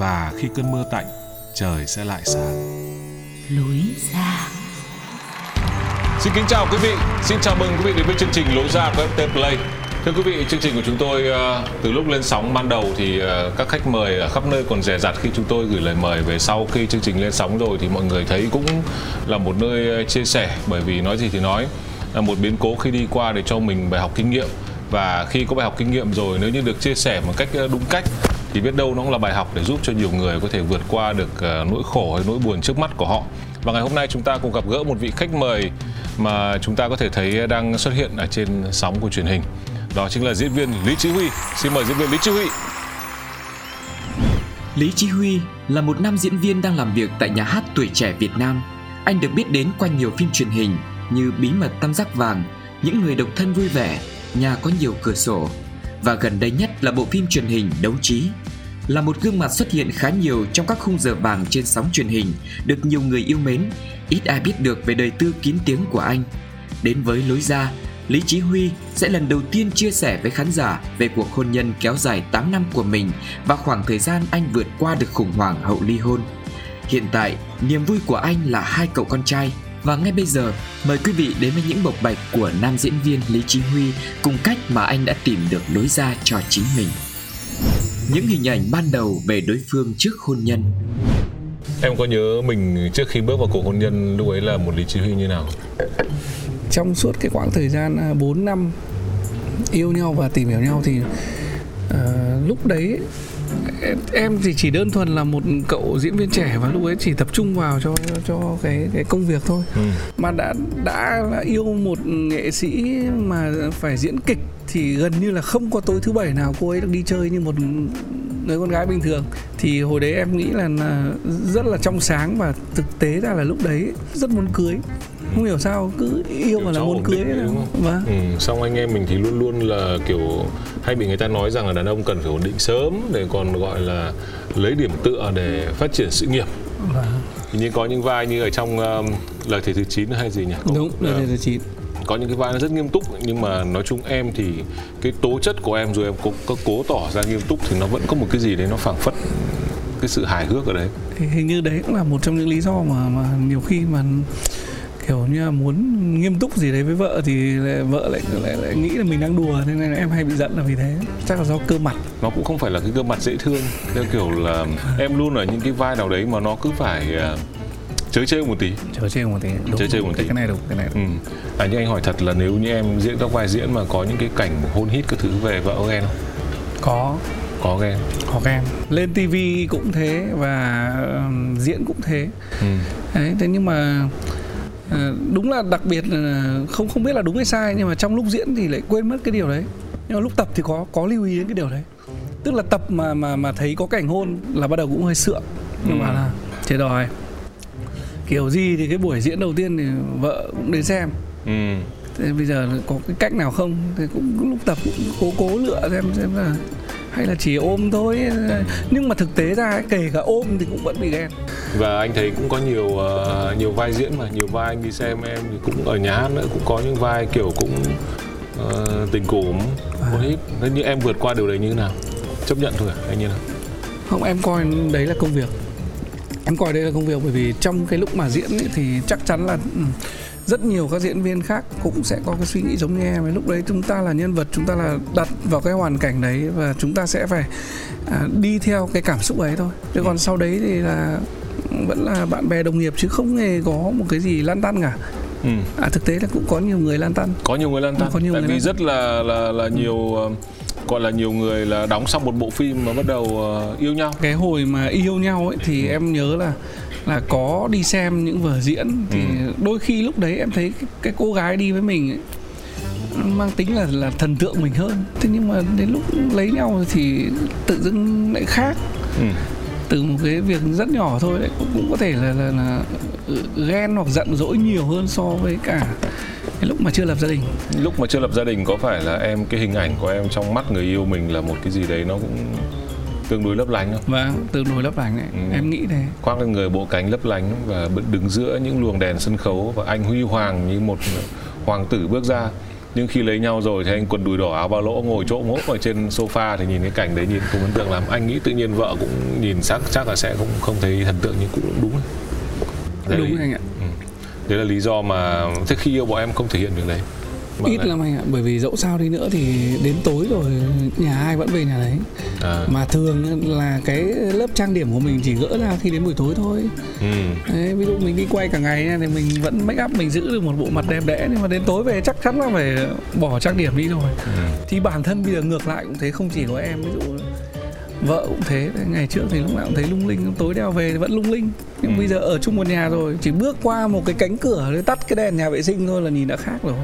và khi cơn mưa tạnh, trời sẽ lại sáng. lối ra. Xin kính chào quý vị, xin chào mừng quý vị đến với chương trình Lối ra của FPT Play. Thưa quý vị, chương trình của chúng tôi ờ, từ lúc lên sóng ban đầu thì ờ, các khách mời ở khắp nơi còn rẻ rặt khi chúng tôi gửi lời mời. Về sau khi chương trình lên sóng rồi thì mọi người thấy cũng là một nơi ờ, chia sẻ. Bởi vì nói gì thì nói là một biến cố khi đi qua để cho mình bài học kinh nghiệm. Và khi có bài học kinh nghiệm rồi nếu như được chia sẻ một cách đúng cách thì biết đâu nó cũng là bài học để giúp cho nhiều người có thể vượt qua được ờ, nỗi khổ hay nỗi buồn trước mắt của họ. Và ngày hôm nay chúng ta cùng gặp gỡ một vị khách mời mà chúng ta có thể thấy đang xuất hiện ở trên sóng của truyền hình. Đó chính là diễn viên Lý Chí Huy. Xin mời diễn viên Lý Chí Huy. Lý Chí Huy là một nam diễn viên đang làm việc tại nhà hát Tuổi Trẻ Việt Nam. Anh được biết đến qua nhiều phim truyền hình như Bí mật tam giác vàng, Những người độc thân vui vẻ, Nhà có nhiều cửa sổ và gần đây nhất là bộ phim truyền hình Đấu trí. Là một gương mặt xuất hiện khá nhiều trong các khung giờ vàng trên sóng truyền hình, được nhiều người yêu mến, ít ai biết được về đời tư kín tiếng của anh. Đến với lối ra, Lý Chí Huy sẽ lần đầu tiên chia sẻ với khán giả về cuộc hôn nhân kéo dài 8 năm của mình và khoảng thời gian anh vượt qua được khủng hoảng hậu ly hôn. Hiện tại, niềm vui của anh là hai cậu con trai và ngay bây giờ, mời quý vị đến với những bộc bạch của nam diễn viên Lý Chí Huy cùng cách mà anh đã tìm được lối ra cho chính mình. Những hình ảnh ban đầu về đối phương trước hôn nhân Em có nhớ mình trước khi bước vào cuộc hôn nhân lúc ấy là một Lý Chí Huy như nào? trong suốt cái quãng thời gian à, 4 năm yêu nhau và tìm hiểu nhau thì à, lúc đấy em- em thì chỉ đơn thuần là một cậu diễn viên trẻ và lúc ấy chỉ tập trung vào cho cho cái cái công việc thôi. Ừ. mà đã đã yêu một nghệ sĩ mà phải diễn kịch thì gần như là không có tối thứ bảy nào cô ấy được đi chơi như một người con gái bình thường. Thì hồi đấy em nghĩ là, là rất là trong sáng và thực tế ra là lúc đấy rất muốn cưới không hiểu sao cứ yêu mà là muốn cưới đấy, đúng không? vâng Ừ, xong anh em mình thì luôn luôn là kiểu hay bị người ta nói rằng là đàn ông cần phải ổn định sớm để còn gọi là lấy điểm tựa để phát triển sự nghiệp. vâng Hình như có những vai như ở trong um, lời thề thứ 9 hay gì nhỉ? Đúng là ờ, thế chị có những cái vai nó rất nghiêm túc nhưng mà nói chung em thì cái tố chất của em rồi em có, có cố tỏ ra nghiêm túc thì nó vẫn có một cái gì đấy nó phảng phất cái sự hài hước ở đấy. thì hình như đấy cũng là một trong những lý do mà mà nhiều khi mà kiểu như là muốn nghiêm túc gì đấy với vợ thì lại, vợ lại, lại lại nghĩ là mình đang đùa nên là em hay bị giận là vì thế. Chắc là do cơ mặt. Nó cũng không phải là cái gương mặt dễ thương theo kiểu là em luôn ở những cái vai nào đấy mà nó cứ phải à, chới chê một tí. Chờ chơi một tí. Đúng, Chớ trêu một tí. cái này đúng cái này đúng. ừ. à nhưng anh hỏi thật là nếu như em diễn các vai diễn mà có những cái cảnh hôn hít các thứ về vợ ghen không? Có. Có ghen. Có ghen. Lên tivi cũng thế và diễn cũng thế. Ừ. đấy thế nhưng mà ờ, đúng là đặc biệt là không không biết là đúng hay sai nhưng mà trong lúc diễn thì lại quên mất cái điều đấy. Nhưng mà lúc tập thì có có lưu ý đến cái điều đấy. Tức là tập mà mà mà thấy có cảnh hôn là bắt đầu cũng hơi sượng. Nhưng mà là chết rồi. Kiểu gì thì cái buổi diễn đầu tiên thì vợ cũng đến xem. Ừ. thế bây giờ có cái cách nào không? Thì cũng lúc tập cũng cố cố lựa xem xem là hay là chỉ ôm thôi. Nhưng mà thực tế ra kể cả ôm thì cũng vẫn bị ghen. Và anh thấy cũng có nhiều ờ, nhiều vai diễn mà nhiều vai anh đi xem em thì cũng ở nhà hát nữa cũng có những vai kiểu cũng ờ, tình cùm hôn hít thế nhưng em vượt qua điều đấy như thế nào? Chấp nhận thôi à hay như nào không em coi đấy là công việc. Em coi đây là công việc bởi vì trong cái lúc mà diễn ấy, thì chắc chắn là ừ, rất nhiều các diễn viên khác cũng sẽ có cái suy nghĩ giống như em. Ấy lúc đấy chúng ta là nhân vật chúng ta là đặt vào cái hoàn cảnh đấy và chúng ta sẽ phải à, đi theo cái cảm xúc ấy thôi. Chứ còn sau đấy thì là vẫn là bạn bè đồng nghiệp chứ không hề có một cái gì lan tăn cả. Ừ. à thực tế là cũng có nhiều người lan tăn. Có nhiều người lan tăn. Có nhiều tại người vì rất là là là nhiều ừ gọi là nhiều người là đóng xong một bộ phim mà bắt đầu uh, yêu nhau. Cái hồi mà yêu nhau ấy thì ừ. em nhớ là là có đi xem những vở diễn thì ừ. đôi khi lúc đấy em thấy cái, cái cô gái đi với mình ấy, mang tính là là thần tượng mình hơn thế nhưng mà đến lúc lấy nhau thì tự dưng lại khác ừ. từ một cái việc rất nhỏ thôi đấy cũng có thể là là, là ghen hoặc giận dỗi nhiều hơn so với cả cái lúc mà chưa lập gia đình lúc mà chưa lập gia đình có phải là em cái hình ảnh của em trong mắt người yêu mình là một cái gì đấy nó cũng tương đối lấp lánh không? Vâng, tương đối lấp lánh đấy. Ừ. Em nghĩ thế. Khoác lên người bộ cánh lấp lánh và đứng giữa những luồng đèn sân khấu và anh huy hoàng như một hoàng tử bước ra. Nhưng khi lấy nhau rồi thì anh quần đùi đỏ áo ba lỗ ngồi chỗ ngỗ ở trên sofa thì nhìn cái cảnh đấy nhìn không ấn tượng lắm. Anh nghĩ tự nhiên vợ cũng nhìn sắc chắc là sẽ cũng không thấy thần tượng nhưng cũng đúng. Đấy, đúng anh ạ. Ừ. Đấy là lý do mà thế khi yêu bọn em không thể hiện được đấy ít vâng lắm anh ạ. Bởi vì dẫu sao đi nữa thì đến tối rồi nhà ai vẫn về nhà đấy. À. mà thường là cái lớp trang điểm của mình chỉ gỡ ra khi đến buổi tối thôi. Ừ. đấy, ví dụ mình đi quay cả ngày thì mình vẫn make up mình giữ được một bộ mặt đẹp đẽ. Nhưng mà đến tối về chắc chắn là phải bỏ trang điểm đi rồi. Ừ. thì bản thân bây giờ ngược lại cũng thế không chỉ có em ví dụ vợ cũng thế. Ngày trước thì lúc nào cũng thấy lung linh tối đeo về thì vẫn lung linh. Nhưng ừ. bây giờ ở chung một nhà rồi chỉ bước qua một cái cánh cửa để tắt cái đèn nhà vệ sinh thôi là nhìn đã khác rồi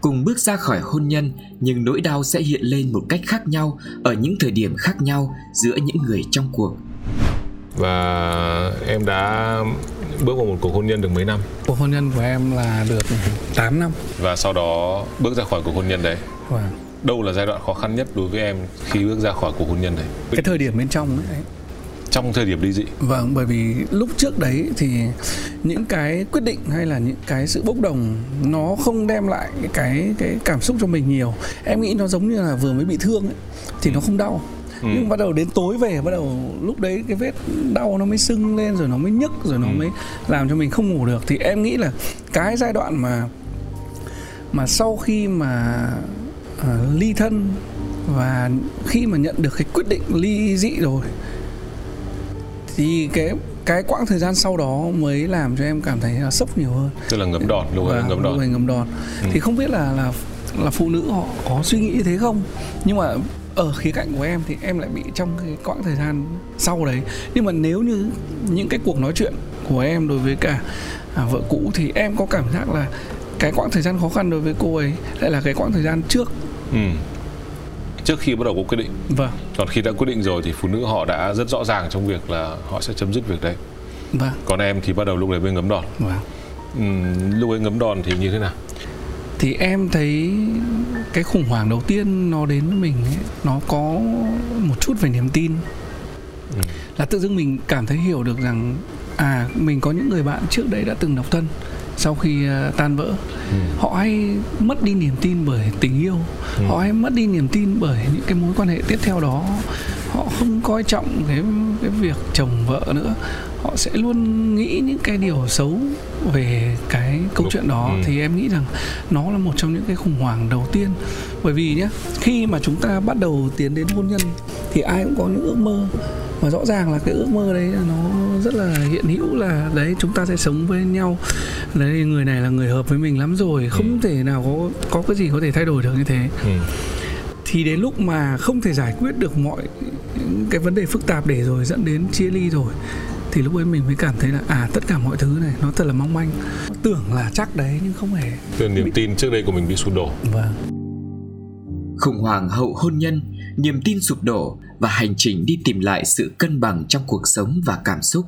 cùng bước ra khỏi hôn nhân nhưng nỗi đau sẽ hiện lên một cách khác nhau ở những thời điểm khác nhau giữa những người trong cuộc. Và em đã bước vào một cuộc hôn nhân được mấy năm? Cuộc hôn nhân của em là được 8 năm. Và sau đó bước ra khỏi cuộc hôn nhân đấy. Vâng. đâu là giai đoạn khó khăn nhất đối với em khi bước ra khỏi cuộc hôn nhân đấy? Cái thời điểm bên trong ấy trong thời điểm ly dị? Vâng bởi vì lúc trước đấy thì những cái quyết định hay là những cái sự bốc đồng nó không đem lại cái cái cảm xúc cho mình nhiều. Em nghĩ nó giống như là vừa mới bị thương ấy, thì nó không đau. Ừ. nhưng bắt đầu đến tối về bắt đầu lúc đấy cái vết đau nó mới sưng lên rồi nó mới nhức rồi nó ừ. mới làm cho mình không ngủ được. Thì em nghĩ là cái giai đoạn mà mà sau khi mà uh, ly thân và khi mà nhận được cái quyết định ly dị rồi thì cái cái quãng thời gian sau đó mới làm cho em cảm thấy là sốc nhiều hơn. Tức là ngấm đòn lúc ấy ngấm đòn. lúc ngấm đòn. Ừ. thì không biết là là là phụ nữ họ có suy nghĩ như thế không? Nhưng mà ở khía cạnh của em thì em lại bị trong cái quãng thời gian sau đấy. Nhưng mà nếu như những cái cuộc nói chuyện của em đối với cả à, vợ cũ thì em có cảm giác là cái quãng thời gian khó khăn đối với cô ấy lại là cái quãng thời gian trước. Ừ trước khi bắt đầu có quyết định. Vâng. Còn khi đã quyết định rồi thì phụ nữ họ đã rất rõ ràng trong việc là họ sẽ chấm dứt việc đấy. Vâng. Còn em thì bắt đầu lúc đấy mới ngấm đòn. Vâng. Uhm, lúc ấy ngấm đòn thì như thế nào? Thì em thấy cái khủng hoảng đầu tiên nó đến với mình ấy, nó có một chút về niềm tin. Ừ. là tự dưng mình cảm thấy hiểu được rằng à mình có những người bạn trước đấy đã từng độc thân sau khi uh, tan vỡ. Ừ. họ hay mất đi niềm tin bởi tình yêu. Ừ. họ hay mất đi niềm tin bởi những cái mối quan hệ tiếp theo đó. Họ không coi trọng cái cái việc chồng vợ nữa. Họ sẽ luôn nghĩ những cái điều xấu về cái câu chuyện đó. Ừ. thì em nghĩ rằng nó là một trong những cái khủng hoảng đầu tiên. Bởi vì nhé khi mà chúng ta bắt đầu tiến đến hôn nhân thì ai cũng có những ước mơ. Và rõ ràng là cái ước mơ đấy nó rất là hiện hữu là đấy chúng ta sẽ sống với nhau đấy người này là người hợp với mình lắm rồi không ừ. thể nào có có cái gì có thể thay đổi được như thế. Ừ. thì đến lúc mà không thể giải quyết được mọi cái vấn đề phức tạp để rồi dẫn đến chia ly rồi thì lúc ấy mình mới cảm thấy là à tất cả mọi thứ này nó thật là mong manh. Tưởng là chắc đấy nhưng không hề. Từ niềm bị... tin trước đây của mình bị sụp đổ. Vâng. Khủng hoảng hậu hôn nhân niềm tin sụp đổ và hành trình đi tìm lại sự cân bằng trong cuộc sống và cảm xúc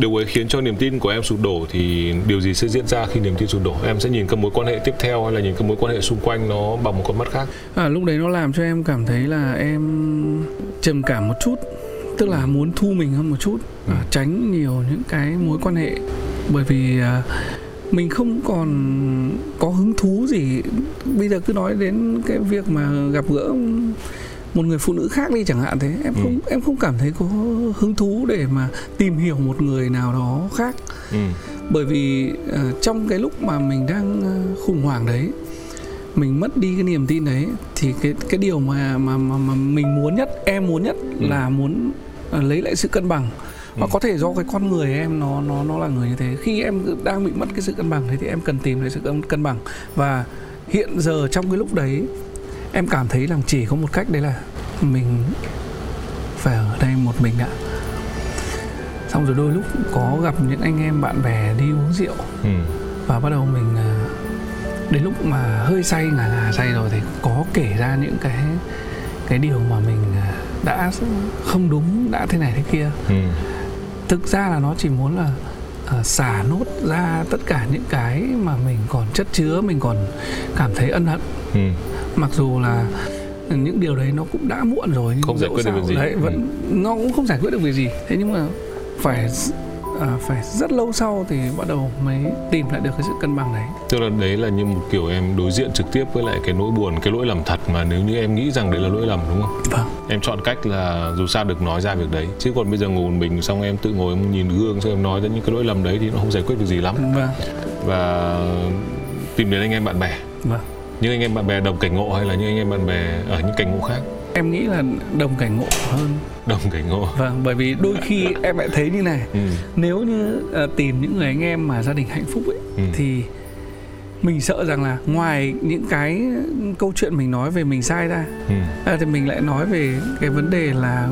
điều ấy khiến cho niềm tin của em sụp đổ thì điều gì sẽ diễn ra khi niềm tin sụp đổ? Em sẽ nhìn các mối quan hệ tiếp theo hay là nhìn các mối quan hệ xung quanh nó bằng một con mắt khác? À, lúc đấy nó làm cho em cảm thấy là em trầm cảm một chút tức là muốn thu mình hơn một chút ừ. à, tránh nhiều những cái mối quan hệ. Bởi vì à, mình không còn có hứng thú gì bây giờ cứ nói đến cái việc mà gặp gỡ một người phụ nữ khác đi chẳng hạn thế em Ừ. không em không cảm thấy có hứng thú để mà tìm hiểu một người nào đó khác ừ. bởi vì ờ, trong cái lúc mà mình đang ờ, khủng hoảng đấy mình mất đi cái niềm tin đấy thì cái cái điều mà mà mà, mà mình muốn nhất em muốn nhất Ừ. là muốn ờ, lấy lại sự cân bằng và Ừ. có thể do cái con người em nó nó nó là người như thế khi em đang bị mất cái sự cân bằng đấy thì em cần tìm lại sự cân, cân bằng và hiện giờ trong cái lúc đấy em cảm thấy rằng chỉ có một cách đấy là mình phải ở đây một mình đã xong rồi đôi lúc có gặp những anh em bạn bè đi uống rượu Ừ. và bắt đầu mình à, đến lúc mà hơi say ngà ngà say rồi thì có kể ra những cái cái điều mà mình à, đã không đúng đã thế này thế kia Ừ. thực ra là nó chỉ muốn là à, xả nốt ra tất cả những cái mà mình còn chất chứa mình còn cảm thấy ân hận Ừ. mặc dù là những điều đấy nó cũng đã muộn rồi nhưng Không giải quyết được việc gì. đấy vẫn nó cũng không giải quyết được việc gì thế nhưng mà phải à, phải rất lâu sau thì bắt đầu mới tìm lại được cái sự cân bằng đấy. Tức là đấy là như một kiểu em đối diện trực tiếp với lại cái nỗi buồn, cái lỗi lầm thật mà nếu như em nghĩ rằng đấy là lỗi lầm đúng không? vâng. Em chọn cách là dù sao được nói ra việc đấy Chứ còn bây giờ ngồi một mình xong em tự ngồi em nhìn gương xong em nói ra những cái lỗi lầm đấy thì nó không giải quyết được gì lắm. Vâng. Và tìm đến anh em bạn bè. Vâng. Những anh em bạn bè đồng cảnh ngộ hay là những anh em bạn bè ở những cảnh ngộ khác em nghĩ là đồng cảnh ngộ hơn Đồng cảnh ngộ vâng bởi vì đôi khi em lại thấy như này ừ. nếu như à, tìm những người anh em mà gia đình hạnh phúc ấy Ừ. thì mình sợ rằng là ngoài những cái câu chuyện mình nói về mình sai ra Ừ. à, thì mình lại nói về cái vấn đề là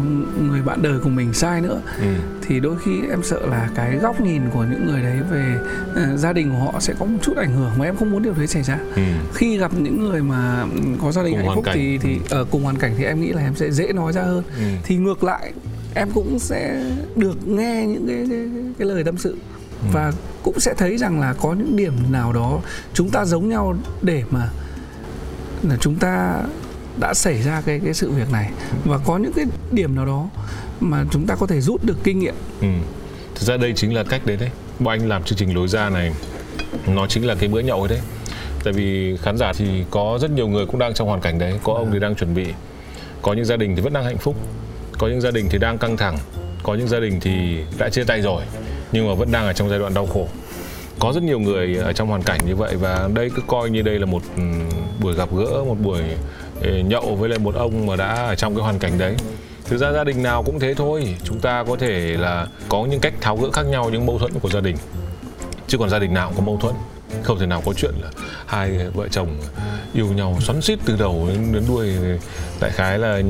người bạn đời của mình sai nữa Ừ. thì đôi khi em sợ là cái góc nhìn của những người đấy về ờ, gia đình của họ sẽ có một chút ảnh hưởng mà em không muốn điều đấy xảy ra Ừ. khi gặp những người mà ừ, có gia đình Cùng hạnh phúc cảnh. thì thì ở cùng hoàn cảnh thì em nghĩ là em sẽ dễ nói ra hơn Ừ. thì ngược lại em cũng sẽ được nghe những cái cái, cái lời tâm sự Ừ. và cũng sẽ thấy rằng là có những điểm nào đó chúng ta giống nhau để mà là chúng ta đã xảy ra cái cái sự việc này. Và có những cái điểm nào đó mà chúng ta có thể rút được kinh nghiệm. Ừ. Thực ra đây chính là cách đấy đấy. Bọn anh làm chương trình lối ra này Nó chính là cái bữa nhậu ấy đấy. Tại vì khán giả thì có rất nhiều người cũng đang trong hoàn cảnh đấy Có ông thì đang chuẩn bị. Có những gia đình thì vẫn đang hạnh phúc. Có những gia đình thì đang căng thẳng. Có những gia đình thì đã chia tay rồi nhưng mà vẫn đang ở trong giai đoạn đau khổ. Có rất nhiều người ở trong hoàn cảnh như vậy và đây cứ coi như đây là một ừ, buổi gặp gỡ, một buổi ừ, nhậu với lại một ông mà đã ở trong cái hoàn cảnh đấy. Thực ra gia đình nào cũng thế thôi. Chúng ta có thể là có những cách tháo gỡ khác nhau những mâu thuẫn của gia đình. Chứ còn gia đình nào cũng có mâu thuẫn. Không thể nào có chuyện là hai vợ chồng yêu nhau xoắn xít từ đầu đến, đến đuôi đại khái là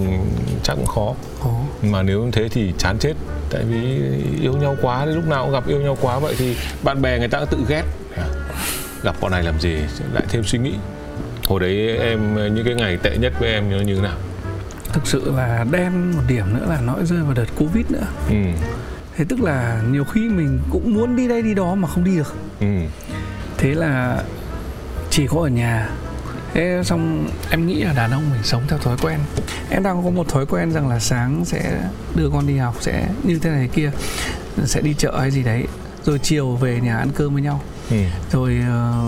chắc cũng khó. Có mà nếu như thế thì chán chết. Tại vì yêu nhau quá thì lúc nào cũng gặp yêu nhau quá. Vậy thì bạn bè người ta cũng tự ghét. Gặp bọn này làm gì? Lại thêm suy nghĩ. Hồi đấy em những cái ngày tệ nhất với em nó như thế nào? Thực sự là đen một điểm nữa là nó rơi vào đợt covid nữa. Ừ. Thế tức là nhiều khi mình cũng muốn đi đây đi đó mà không đi được. Ừ. Thế là chỉ có ở nhà thế xong em nghĩ là đàn ông mình sống theo thói quen. Em đang có một thói quen rằng là sáng sẽ đưa con đi học sẽ như thế này thế kia sẽ đi chợ hay gì đấy rồi chiều về nhà ăn cơm với nhau. Ừ. Rồi ờ,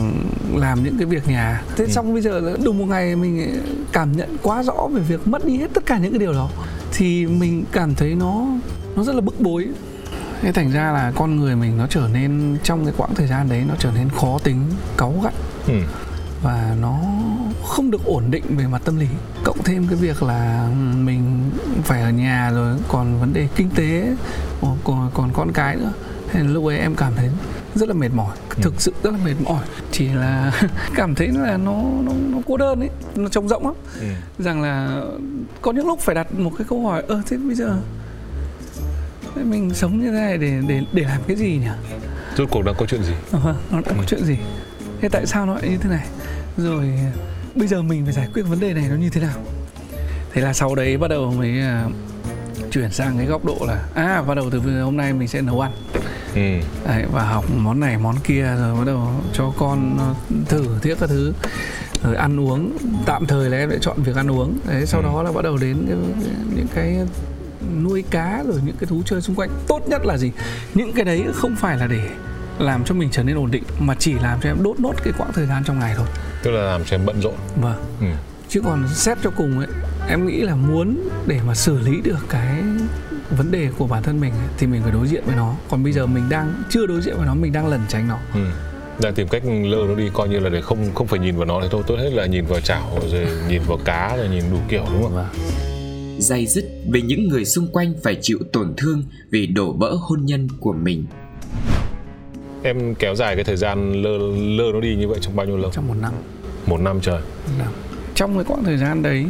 làm những cái việc nhà. Thế xong bây giờ đùng một ngày mình cảm nhận quá rõ về việc mất đi hết tất cả những cái điều đó thì mình cảm thấy nó nó rất là bức bối. Thế thành ra là con người mình nó trở nên trong cái quãng thời gian đấy nó trở nên khó tính cáu gắt. Ừ. Và nó không được ổn định về mặt tâm lý. Cộng thêm cái việc là mình phải ở nhà rồi còn vấn đề kinh tế còn còn, con cái nữa. Thế nên lúc ấy em cảm thấy rất là mệt mỏi thực sự rất là mệt mỏi. Chỉ là cảm thấy là nó nó, nó cô đơn ấy nó trống rỗng lắm. Ừ. Rằng là có những lúc phải đặt một cái câu hỏi ơ thế bây giờ mình sống như thế này để để để làm cái gì nhỉ? Rốt cuộc đang có chuyện gì? Ờ, vâng, nó đã có chuyện gì? Thế tại sao nó lại như thế này? Rồi bây giờ mình phải giải quyết vấn đề này nó như thế nào? Thế là sau đấy bắt đầu mới à, chuyển sang cái góc độ là à bắt đầu từ hôm nay mình sẽ nấu ăn. Ừ. Đấy, và học món này món kia rồi bắt đầu cho con nó thử thiết các thứ. Rồi ăn uống tạm thời là em sẽ chọn việc ăn uống. Đấy sau Ừ. đó là bắt đầu đến những cái nuôi cá rồi những cái thú chơi xung quanh. Tốt nhất là gì? Những cái đấy không phải là để làm cho mình trở nên ổn định mà chỉ làm cho em đốt nốt cái quãng thời gian trong ngày thôi tức là làm cho em bận rộn. Vâng. Ừ. Chứ còn xét cho cùng ấy em nghĩ là muốn để mà xử lý được cái vấn đề của bản thân mình thì mình phải đối diện với nó. Còn bây giờ mình đang chưa đối diện với nó mình đang lẩn tránh nó. Ừ. đang tìm cách lơ nó đi coi như là để không không phải nhìn vào nó thì thôi tốt hết là nhìn vào chảo rồi nhìn vào cá rồi nhìn đủ kiểu đúng không ạ? Vâng. dày dứt về những người xung quanh phải chịu tổn thương vì đổ vỡ hôn nhân của mình em kéo dài cái thời gian lơ lơ nó đi như vậy trong bao nhiêu lâu trong một năm một năm trời năm. trong cái quãng thời gian đấy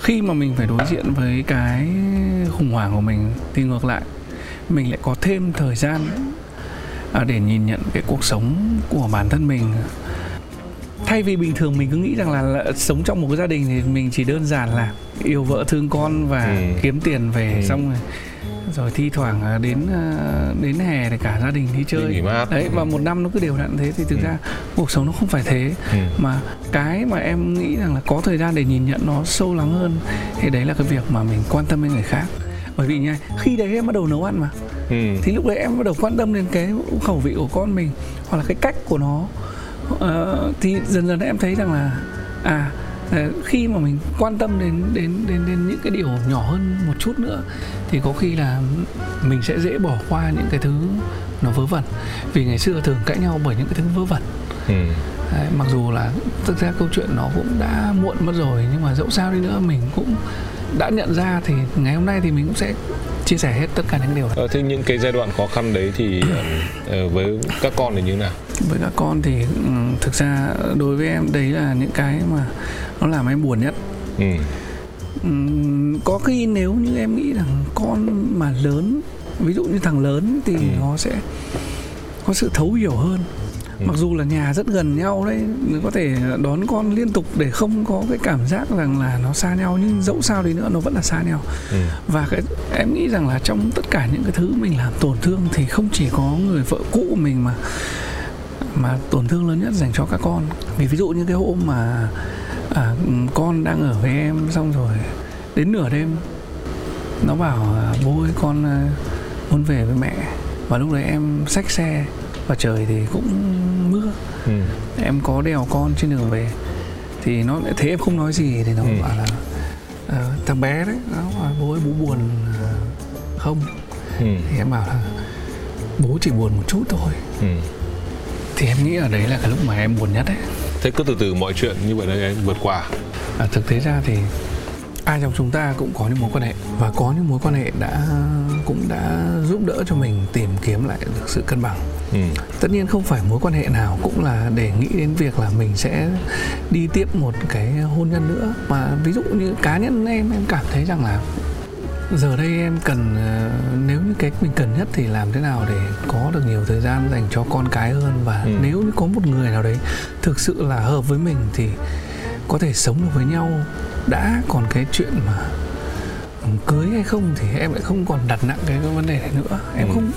khi mà mình phải đối diện với cái khủng hoảng của mình thì ngược lại mình lại có thêm thời gian à, để nhìn nhận cái cuộc sống của bản thân mình thay vì bình thường mình cứ nghĩ rằng là, là sống trong một cái gia đình thì mình chỉ đơn giản là yêu vợ thương con và ừ. kiếm tiền về ừ. xong rồi rồi thi thoảng à, đến à, đến hè thì cả gia đình đi chơi nghỉ mát. đấy và một năm nó cứ đều đặn thế thì thực ừ. ra cuộc sống nó không phải thế ừ. mà cái mà em nghĩ rằng là có thời gian để nhìn nhận nó sâu lắng hơn thì đấy là cái việc mà mình quan tâm đến người khác bởi vì nha khi đấy em bắt đầu nấu ăn mà ừ. thì lúc đấy em bắt đầu quan tâm đến cái khẩu vị của con mình hoặc là cái cách của nó uh, thì dần dần em thấy rằng là à khi mà mình quan tâm đến đến đến đến những cái điều nhỏ hơn một chút nữa thì có khi là mình sẽ dễ bỏ qua những cái thứ nó vớ vẩn vì ngày xưa thường cãi nhau bởi những cái thứ vớ vẩn ừ. Đấy, mặc dù là thực ra câu chuyện nó cũng đã muộn mất rồi nhưng mà dẫu sao đi nữa mình cũng đã nhận ra thì ngày hôm nay thì mình cũng sẽ chia sẻ hết tất cả những điều đó. Ờ, thế những cái giai đoạn khó khăn đấy thì uh, với các con thì như thế nào? Với các con thì um, thực ra đối với em đấy là những cái mà nó làm em buồn nhất ừ. uhm, có khi nếu như em nghĩ rằng con mà lớn ví dụ như thằng lớn thì ừ. nó sẽ có sự thấu hiểu hơn ừ. mặc dù là nhà rất gần nhau đấy có thể đón con liên tục để không có cái cảm giác rằng là nó xa nhau nhưng dẫu sao đi nữa nó vẫn là xa nhau ừ. và cái em nghĩ rằng là trong tất cả những cái thứ mình làm tổn thương thì không chỉ có người vợ cũ của mình mà mà tổn thương lớn nhất dành cho các con vì ví dụ như cái hôm mà à, con đang ở với em xong rồi đến nửa đêm nó bảo bố ơi con à, muốn về với mẹ và lúc đấy em xách xe và trời thì cũng mưa ừ. em có đèo con trên đường về thì nó lại thấy em không nói gì thì nó ừ. bảo là à, thằng bé đấy nó bảo bố ơi bố buồn à, không ừ. thì em bảo là bố chỉ buồn một chút thôi ừ. thì em nghĩ là đấy là cái lúc mà em buồn nhất đấy thế cứ từ từ mọi chuyện như vậy đấy anh vượt qua à, thực tế ra thì ai trong chúng ta cũng có những mối quan hệ và có những mối quan hệ đã cũng đã giúp đỡ cho mình tìm kiếm lại được sự cân bằng ừ. tất nhiên không phải mối quan hệ nào cũng là để nghĩ đến việc là mình sẽ đi tiếp một cái hôn nhân nữa mà ví dụ như cá nhân em em cảm thấy rằng là giờ đây em cần ờ, nếu như cái mình cần nhất thì làm thế nào để có được nhiều thời gian dành cho con cái hơn và ừ. nếu như có một người nào đấy thực sự là hợp với mình thì có thể sống được với nhau đã còn cái chuyện mà cưới hay không thì em lại không còn đặt nặng cái vấn đề này nữa em ừ. không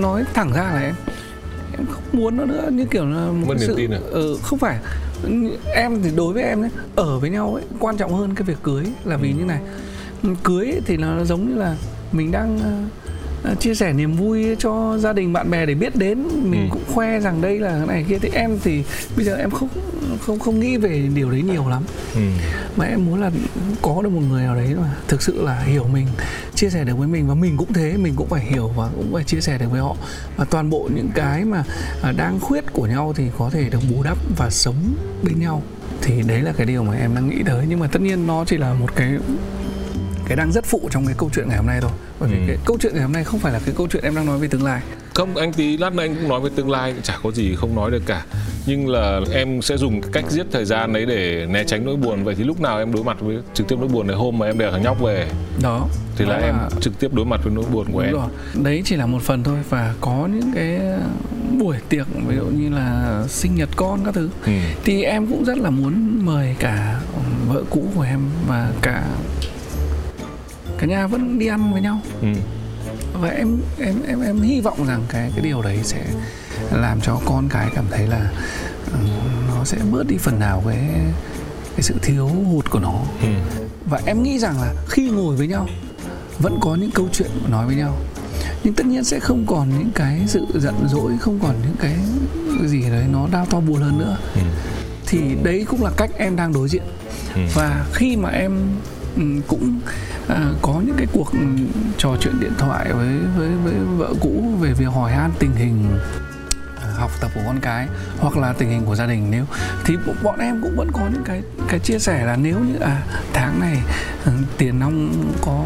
nói thẳng ra là em em không muốn nó nữa như kiểu là một cái sự tin à? ừ, không phải em thì đối với em ấy ở với nhau ấy quan trọng hơn cái việc cưới là vì ừ. như này cưới thì nó giống như là mình đang uh, chia sẻ niềm vui cho gia đình bạn bè để biết đến mình ừ. cũng khoe rằng đây là cái này kia thì em thì bây giờ em không không không nghĩ về điều đấy nhiều lắm. Ừ. mà em muốn là có được một người nào đấy mà thực sự là hiểu mình chia sẻ được với mình và mình cũng thế mình cũng phải hiểu và cũng phải chia sẻ được với họ. Và toàn bộ những cái mà uh, đang khuyết của nhau thì có thể được bù đắp và sống bên nhau. Thì đấy là cái điều mà em đang nghĩ tới. Nhưng mà tất nhiên nó chỉ là một cái cái đang rất phụ trong cái câu chuyện ngày hôm nay thôi. Bởi vì ừ. cái câu chuyện ngày hôm nay không phải là cái câu chuyện em đang nói về tương lai. Không anh tí lát nữa anh cũng nói về tương lai chả có gì không nói được cả. Nhưng là em sẽ dùng cách giết thời gian đấy để né tránh nỗi buồn. Vậy thì lúc nào em đối mặt với trực tiếp nỗi buồn này? Hôm mà em đèo thằng nhóc về đó. thì là, là em trực tiếp đối mặt với nỗi buồn của em. rồi. đấy chỉ là một phần thôi. Và có những cái buổi tiệc ví dụ như là sinh nhật con các thứ. Ừ. thì em cũng rất là muốn mời cả vợ cũ của em và cả cả nhà vẫn đi ăn với nhau ừ. và em em em em hy vọng rằng cái cái điều đấy sẽ làm cho con cái cảm thấy là um, nó sẽ bớt đi phần nào cái cái sự thiếu hụt của nó ừ. và em nghĩ rằng là khi ngồi với nhau vẫn có những câu chuyện nói với nhau nhưng tất nhiên sẽ không còn những cái sự giận dỗi không còn những cái gì đấy nó đau to buồn hơn nữa ừ. thì đấy cũng là cách em đang đối diện ừ. và khi mà em ừ, Ừ, cũng à, có những cái cuộc ừ, trò chuyện điện thoại với với với vợ cũ về việc hỏi han tình hình à, học tập của con cái hoặc là tình hình của gia đình. Nếu, thì bọn em cũng vẫn có những cái cái chia sẻ là nếu như à tháng này ừ, tiền nong có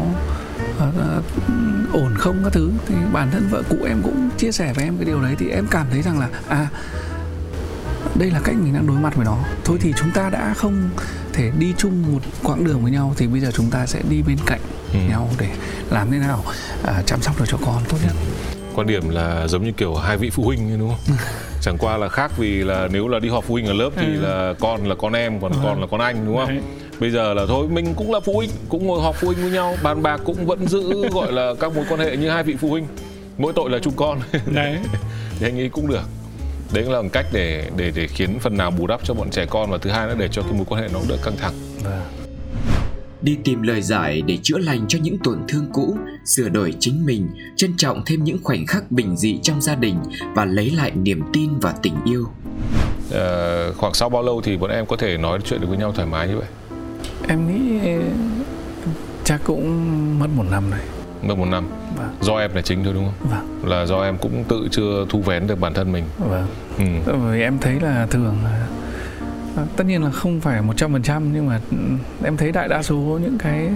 ờ, ờ, ổn không các thứ, thì bản thân vợ cũ em cũng chia sẻ với em cái điều đấy, thì em cảm thấy rằng là à đây là cách mình đang đối mặt với nó. Thôi thì chúng ta đã không thể đi chung một quãng đường với nhau thì bây giờ chúng ta sẽ đi bên cạnh ừ. nhau để làm thế nào à, chăm sóc được cho con tốt nhất. Quan điểm là giống như kiểu hai vị phụ huynh đúng không? Chẳng qua là khác vì là nếu là đi họp phụ huynh ở lớp thì ừ. là con là con em còn ừ. con là con anh đúng không? Bây giờ là thôi mình cũng là phụ huynh cũng ngồi họp phụ huynh với nhau bàn bạc cũng vẫn giữ gọi là các mối quan hệ như hai vị phụ huynh. Mỗi tội là chung con. Đấy. Thì anh nghĩ cũng được đấy là một cách để để để khiến phần nào bù đắp cho bọn trẻ con. Và thứ hai là để cho cái mối quan hệ nó đỡ căng thẳng. Vâng. đi tìm lời giải để chữa lành cho những tổn thương cũ sửa đổi chính mình trân trọng thêm những khoảnh khắc bình dị trong gia đình và lấy lại niềm tin và tình yêu. À, khoảng sau bao lâu thì bọn em có thể nói chuyện được với nhau thoải mái như vậy? Em nghĩ chắc cũng mất một năm mất một năm. Vâng. do em là chính thôi đúng không? Vâng. là do em cũng tự chưa thu vén được bản thân mình. Vâng. Ừ. bởi em thấy là thường tất nhiên là không phải một trăm phần trăm nhưng mà em thấy đại đa số những cái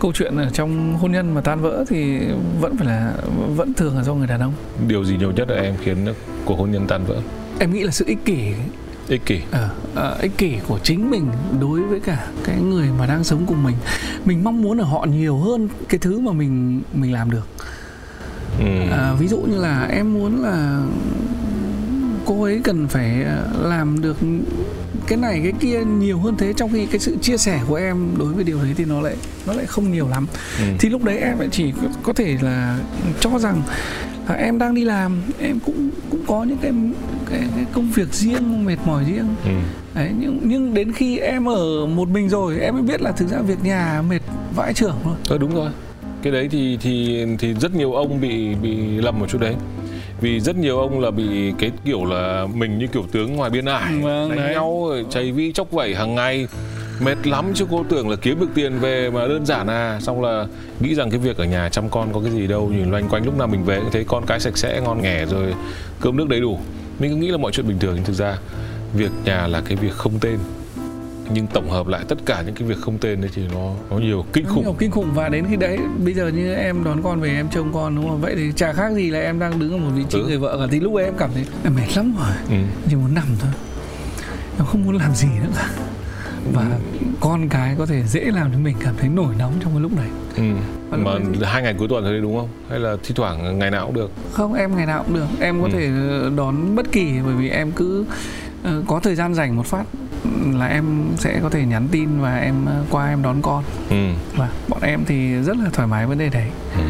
câu chuyện ở trong hôn nhân mà tan vỡ thì vẫn phải là vẫn thường là do người đàn ông. Điều gì nhiều nhất là em khiến cuộc hôn nhân tan vỡ? Em nghĩ là sự ích kỷ ích kỷ à, à, ích kỷ của chính mình đối với cả cái người mà đang sống cùng mình mình mong muốn ở họ nhiều hơn cái thứ mà mình mình làm được ừ. à, ví dụ như là em muốn là cô ấy cần phải làm được cái này cái kia nhiều hơn thế trong khi cái sự chia sẻ của em đối với điều đấy thì nó lại nó lại không nhiều lắm ừ. thì lúc đấy em lại chỉ có thể là cho rằng là em đang đi làm em cũng cũng có những cái cái, cái công việc riêng mệt mỏi riêng. Ừ. đấy nhưng nhưng đến khi em ở một mình rồi em mới biết là thực ra việc nhà mệt vãi trưởng thôi ờ đúng rồi. Cái đấy thì thì thì rất nhiều ông bị bị lầm một chút đấy. Vì rất nhiều ông là bị cái kiểu là mình như kiểu tướng ngoài biên ải. Vâng, đánh đấy. nhau chảy vi chốc vẩy hàng ngày. Mệt lắm chứ cô tưởng là kiếm được tiền về mà đơn giản à. Xong là nghĩ rằng cái việc ở nhà chăm con có cái gì đâu. Nhìn loanh quanh lúc nào mình về cũng thấy con cái sạch sẽ ngon nghẻ rồi cơm nước đầy đủ mình cứ nghĩ là mọi chuyện bình thường nhưng thực ra việc nhà là cái việc không tên. Nhưng tổng hợp lại tất cả những cái việc không tên đấy thì nó có nhiều kinh khủng. nhiều kinh khủng. Và đến khi đấy bây giờ như em đón con về em trông con đúng không? Vậy thì chả khác gì là em đang đứng ở một vị trí ừ. người vợ cả. Thì lúc ấy em cảm thấy em mệt lắm rồi. Ừ. chỉ muốn nằm thôi. Em không muốn làm gì nữa cả và con cái có thể dễ làm cho mình cảm thấy nổi nóng trong cái lúc này ừ. mà hai ngày cuối tuần thôi đúng không hay là thi thoảng ngày nào cũng được không em ngày nào cũng được em có ừ. thể đón bất kỳ bởi vì em cứ uh, có thời gian rảnh một phát là em sẽ có thể nhắn tin và em uh, qua em đón con ừ. và bọn em thì rất là thoải mái vấn đề đấy ừ.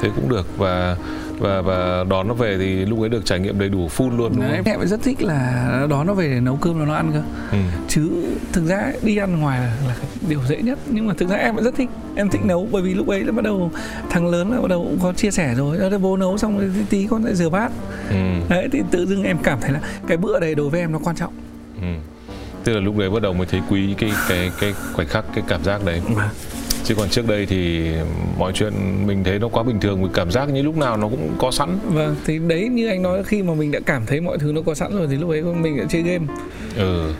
thế cũng được và và và đón nó về thì lúc ấy được trải nghiệm đầy đủ full luôn đúng Đấy, không? Em rất thích là đón nó về để nấu cơm cho nó ăn cơ. Ừ. Chứ thực ra đi ăn ngoài là, là điều dễ nhất nhưng mà thực ra em rất thích em thích nấu bởi vì lúc ấy là bắt đầu thằng lớn là bắt đầu cũng có chia sẻ rồi đó bố nấu xong rồi tí con lại rửa bát ừ. đấy thì tự dưng em cảm thấy là cái bữa này đối với em nó quan trọng ừ. tức là lúc đấy bắt đầu mới thấy quý cái cái cái khoảnh khắc cái cảm giác đấy ừ chứ còn trước đây thì mọi chuyện mình thấy nó quá bình thường mình cảm giác như lúc nào nó cũng có sẵn. Vâng thì đấy như anh nói khi mà mình đã cảm thấy mọi thứ nó có sẵn rồi thì lúc ấy mình đã chơi game. Ừ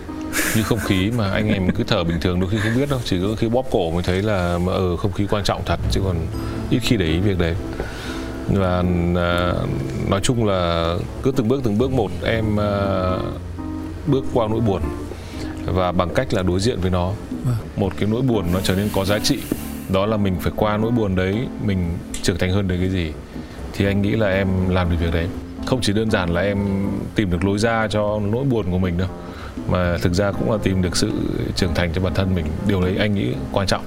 như không khí mà anh em cứ thở bình thường đôi khi không biết đâu chỉ có khi bóp cổ mới thấy là ở ừ, không khí quan trọng thật chứ còn ít khi để ý việc đấy. Và à, nói chung là cứ từng bước từng bước một em à, bước qua nỗi buồn và bằng cách là đối diện với nó một cái nỗi buồn nó trở nên có giá trị. Đó là mình phải qua nỗi buồn đấy, mình trưởng thành hơn được cái gì. Thì anh nghĩ là em làm được việc đấy. Không chỉ đơn giản là em tìm được lối ra cho nỗi buồn của mình đâu, mà thực ra cũng là tìm được sự trưởng thành cho bản thân mình. Điều đấy anh nghĩ quan trọng.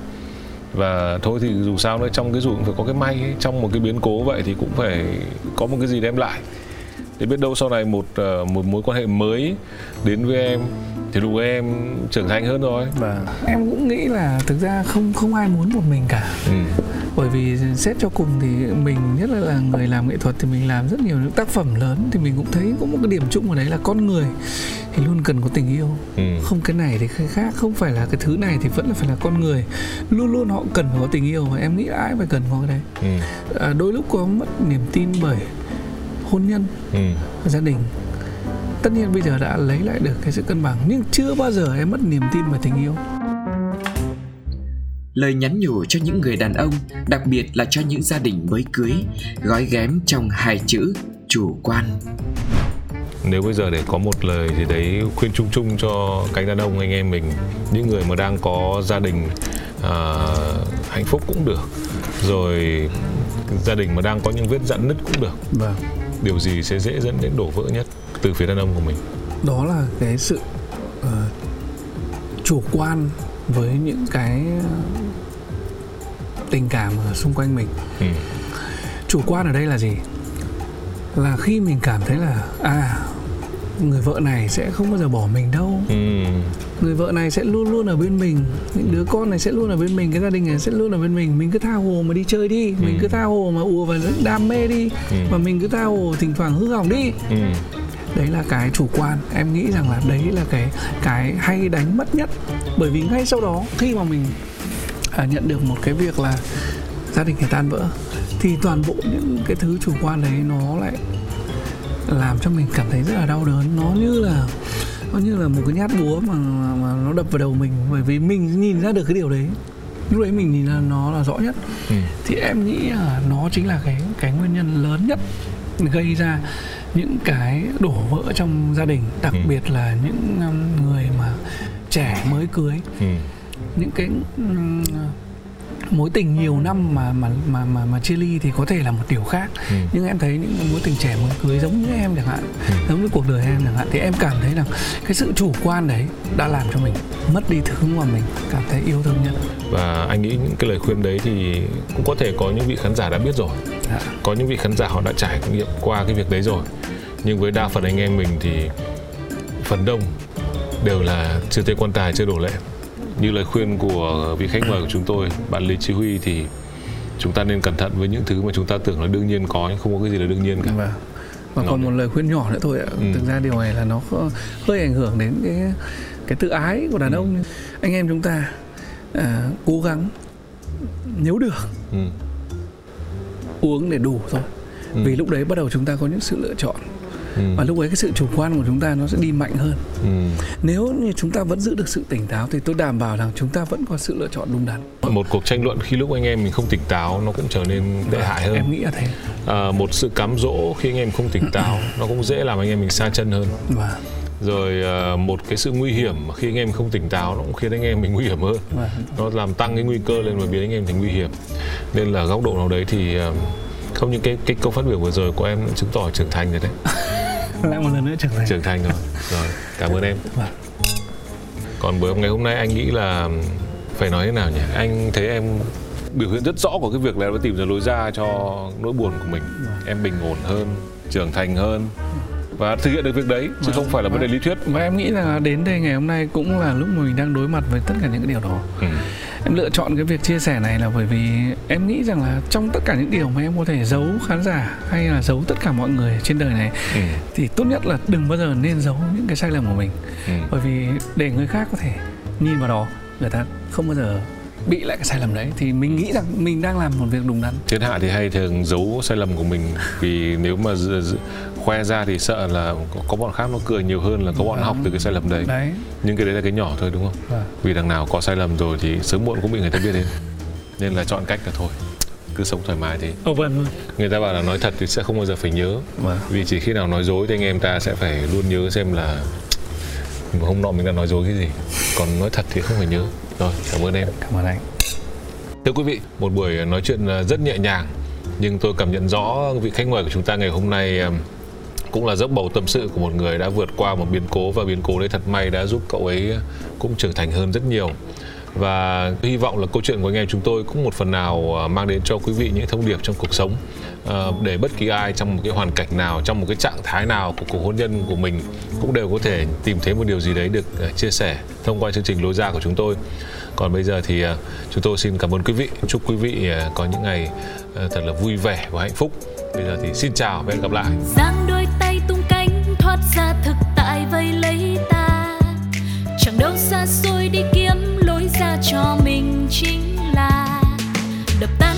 Và thôi thì dù sao nữa, trong cái dù cũng phải có cái may ấy. trong một cái biến cố vậy thì cũng phải có một cái gì đem lại. Để biết đâu sau này một ờ, một mối quan hệ mới đến với em thì lúc ấy em trưởng thành hơn rồi và em cũng nghĩ là thực ra không không ai muốn một mình cả ừ. bởi vì xét cho cùng thì mình nhất là, là người làm nghệ thuật thì mình làm rất nhiều những tác phẩm lớn thì mình cũng thấy có một cái điểm chung ở đấy là con người thì luôn cần có tình yêu ừ. không cái này thì cái khác không phải là cái thứ này thì vẫn là phải là con người luôn luôn họ cần có tình yêu và em nghĩ ai phải cần có cái đấy ừ. à, đôi lúc có mất niềm tin bởi hôn nhân ừ. gia đình tất nhiên bây giờ đã lấy lại được cái sự cân bằng nhưng chưa bao giờ em mất niềm tin vào tình yêu. Lời nhắn nhủ cho những người đàn ông đặc biệt là cho những gia đình mới cưới gói ghém trong hai chữ chủ quan. Nếu bây giờ để có một lời gì đấy khuyên chung chung cho cánh đàn ông anh em mình những người mà đang có gia đình uh, hạnh phúc cũng được rồi gia đình mà đang có những vết dặn nứt cũng được vâng. điều gì sẽ dễ dẫn đến đổ vỡ nhất từ phía đàn ông của mình đó là cái sự uh, chủ quan với những cái tình cảm ở xung quanh mình ừ. chủ quan ở đây là gì là khi mình cảm thấy là à người vợ này sẽ không bao giờ bỏ mình đâu ừ. người vợ này sẽ luôn luôn ở bên mình những đứa con này sẽ luôn ở bên mình cái gia đình này sẽ luôn ở bên mình mình cứ tha hồ mà đi chơi đi ừ. mình cứ tha hồ mà ùa vào đam mê đi ừ. và mình cứ tha hồ thỉnh thoảng hư hỏng đi ừ. Đấy là cái chủ quan. Em nghĩ rằng là đấy là cái cái hay đánh mất nhất. Bởi vì ngay sau đó khi mà mình à, nhận được một cái việc là gia đình phải tan vỡ thì toàn bộ những cái thứ chủ quan đấy nó lại làm cho mình cảm thấy rất là đau đớn. Nó như là nó như là một cái nhát búa mà, mà, mà nó đập vào đầu mình. Bởi vì mình nhìn ra được cái điều đấy. Lúc đấy mình nhìn là nó là rõ nhất. Ừ. thì em nghĩ là nó chính là cái cái nguyên nhân lớn nhất gây ra những cái đổ vỡ trong gia đình đặc ừ. biệt là những um, người mà trẻ mới cưới ừ. những cái um, mối tình nhiều năm mà mà mà mà, mà chia ly thì có thể là một điều khác ừ. nhưng em thấy những mối tình trẻ mới cưới giống như em chẳng hạn ừ. giống như cuộc đời em chẳng hạn thì em cảm thấy là cái sự chủ quan đấy đã làm cho mình mất đi thứ mà mình cảm thấy yêu thương nhất và anh nghĩ những cái lời khuyên đấy thì cũng có thể có những vị khán giả đã biết rồi dạ. có những vị khán giả họ đã trải nghiệm qua cái việc đấy rồi nhưng với đa phần anh em mình thì phần đông đều là chưa thấy quan tài chưa đổ lệ như lời khuyên của vị khách mời của chúng tôi bạn Lý Chí Huy thì chúng ta nên cẩn thận với những thứ mà chúng ta tưởng là đương nhiên có nhưng không có cái gì là đương nhiên cả và, vâng. và còn một lời khuyên nhỏ nữa thôi ạ ừ. thực ra điều này là nó hơi ảnh hưởng đến cái cái tự ái của đàn ừ. ông anh em chúng ta à, cố gắng nếu được ừ. uống để đủ thôi ừ. vì lúc đấy bắt đầu chúng ta có những sự lựa chọn ừ. và lúc ấy cái sự chủ quan của chúng ta nó sẽ đi mạnh hơn. Ừ. nếu như chúng ta vẫn giữ được sự tỉnh táo thì tôi đảm bảo rằng chúng ta vẫn có sự lựa chọn đúng đắn. Một cuộc tranh luận khi lúc anh em mình không tỉnh táo nó cũng trở nên tệ vâng, hại hơn. em nghĩ là thế. À, một sự cám dỗ khi anh em không tỉnh táo nó cũng dễ làm anh em mình xa chân hơn. Vâng. Rồi uh, một cái sự nguy hiểm khi anh em không tỉnh táo nó cũng khiến anh em mình nguy hiểm hơn. Vâng. nó làm tăng cái nguy cơ lên và biến anh em thành nguy hiểm. Nên là góc độ nào đấy thì uh, không những cái cái câu phát biểu vừa rồi của em chứng tỏ trưởng thành rồi đấy lại một lần nữa trưởng thành. Trưởng thành rồi. Rồi cảm ơn em. Vâng. còn buổi ngày hôm nay anh nghĩ là phải nói thế nào nhỉ? Anh thấy em biểu hiện rất rõ của cái việc là em tìm ra lối ra cho nỗi buồn của mình. Vâng. em bình ổn hơn trưởng thành hơn và thực hiện được việc đấy chứ vâng, không phải là vấn đề lý thuyết và em nghĩ là đến đây ngày hôm nay cũng là lúc mà mình đang đối mặt với tất cả những cái điều đó ừ. em lựa chọn cái việc chia sẻ này là bởi vì em nghĩ rằng là trong tất cả những điều mà em có thể giấu khán giả hay là giấu tất cả mọi người trên đời này ừ. thì tốt nhất là đừng bao giờ nên giấu những cái sai lầm của mình ừ. bởi vì để người khác có thể nhìn vào đó người ta không bao giờ bị lại cái sai lầm đấy thì mình nghĩ rằng mình đang làm một việc đúng đắn thiên hạ thì hay thường giấu sai lầm của mình vì nếu mà khoe ra thì sợ là có bọn khác nó cười nhiều hơn là có bọn học từ cái sai lầm đấy. đấy nhưng cái đấy là cái nhỏ thôi đúng không vâng. vì đằng nào có sai lầm rồi thì sớm muộn cũng bị người ta biết đến nên là chọn cách là thôi cứ sống thoải mái thế oh, vâng. người ta bảo là nói thật thì sẽ không bao giờ phải nhớ vâng. vì chỉ khi nào nói dối thì anh em ta sẽ phải luôn nhớ xem là hôm nọ mình đã nói dối cái gì? Còn nói thật thì không phải nhớ. Rồi cảm ơn em. Cảm ơn anh. Thưa quý vị một buổi nói chuyện rất nhẹ nhàng nhưng tôi cảm nhận rõ vị khách mời của chúng ta ngày hôm nay cũng là dốc bầu tâm sự của một người đã vượt qua một biến cố và biến cố đấy thật may đã giúp cậu ấy cũng trưởng thành hơn rất nhiều. Và hy vọng là câu chuyện của anh em chúng tôi cũng một phần nào à, mang đến cho quý vị những thông điệp trong cuộc sống. à, Ờ, để bất kỳ ai trong một cái hoàn cảnh nào, trong một cái trạng thái nào của cuộc hôn nhân của mình cũng đều có thể tìm thấy một điều gì đấy được ờ, chia sẻ thông qua chương trình lối ra của chúng tôi. Còn bây giờ thì ờ, chúng tôi xin cảm ơn quý vị, chúc quý vị có những ngày thật là vui vẻ và hạnh phúc. Bây giờ thì xin chào và hẹn gặp lại. Giang đôi tay tung cánh, thoát ra thực tại vây lấy ta. Chẳng đâu xa xôi đi kiếm lối ra cho mình chính là. Đập tan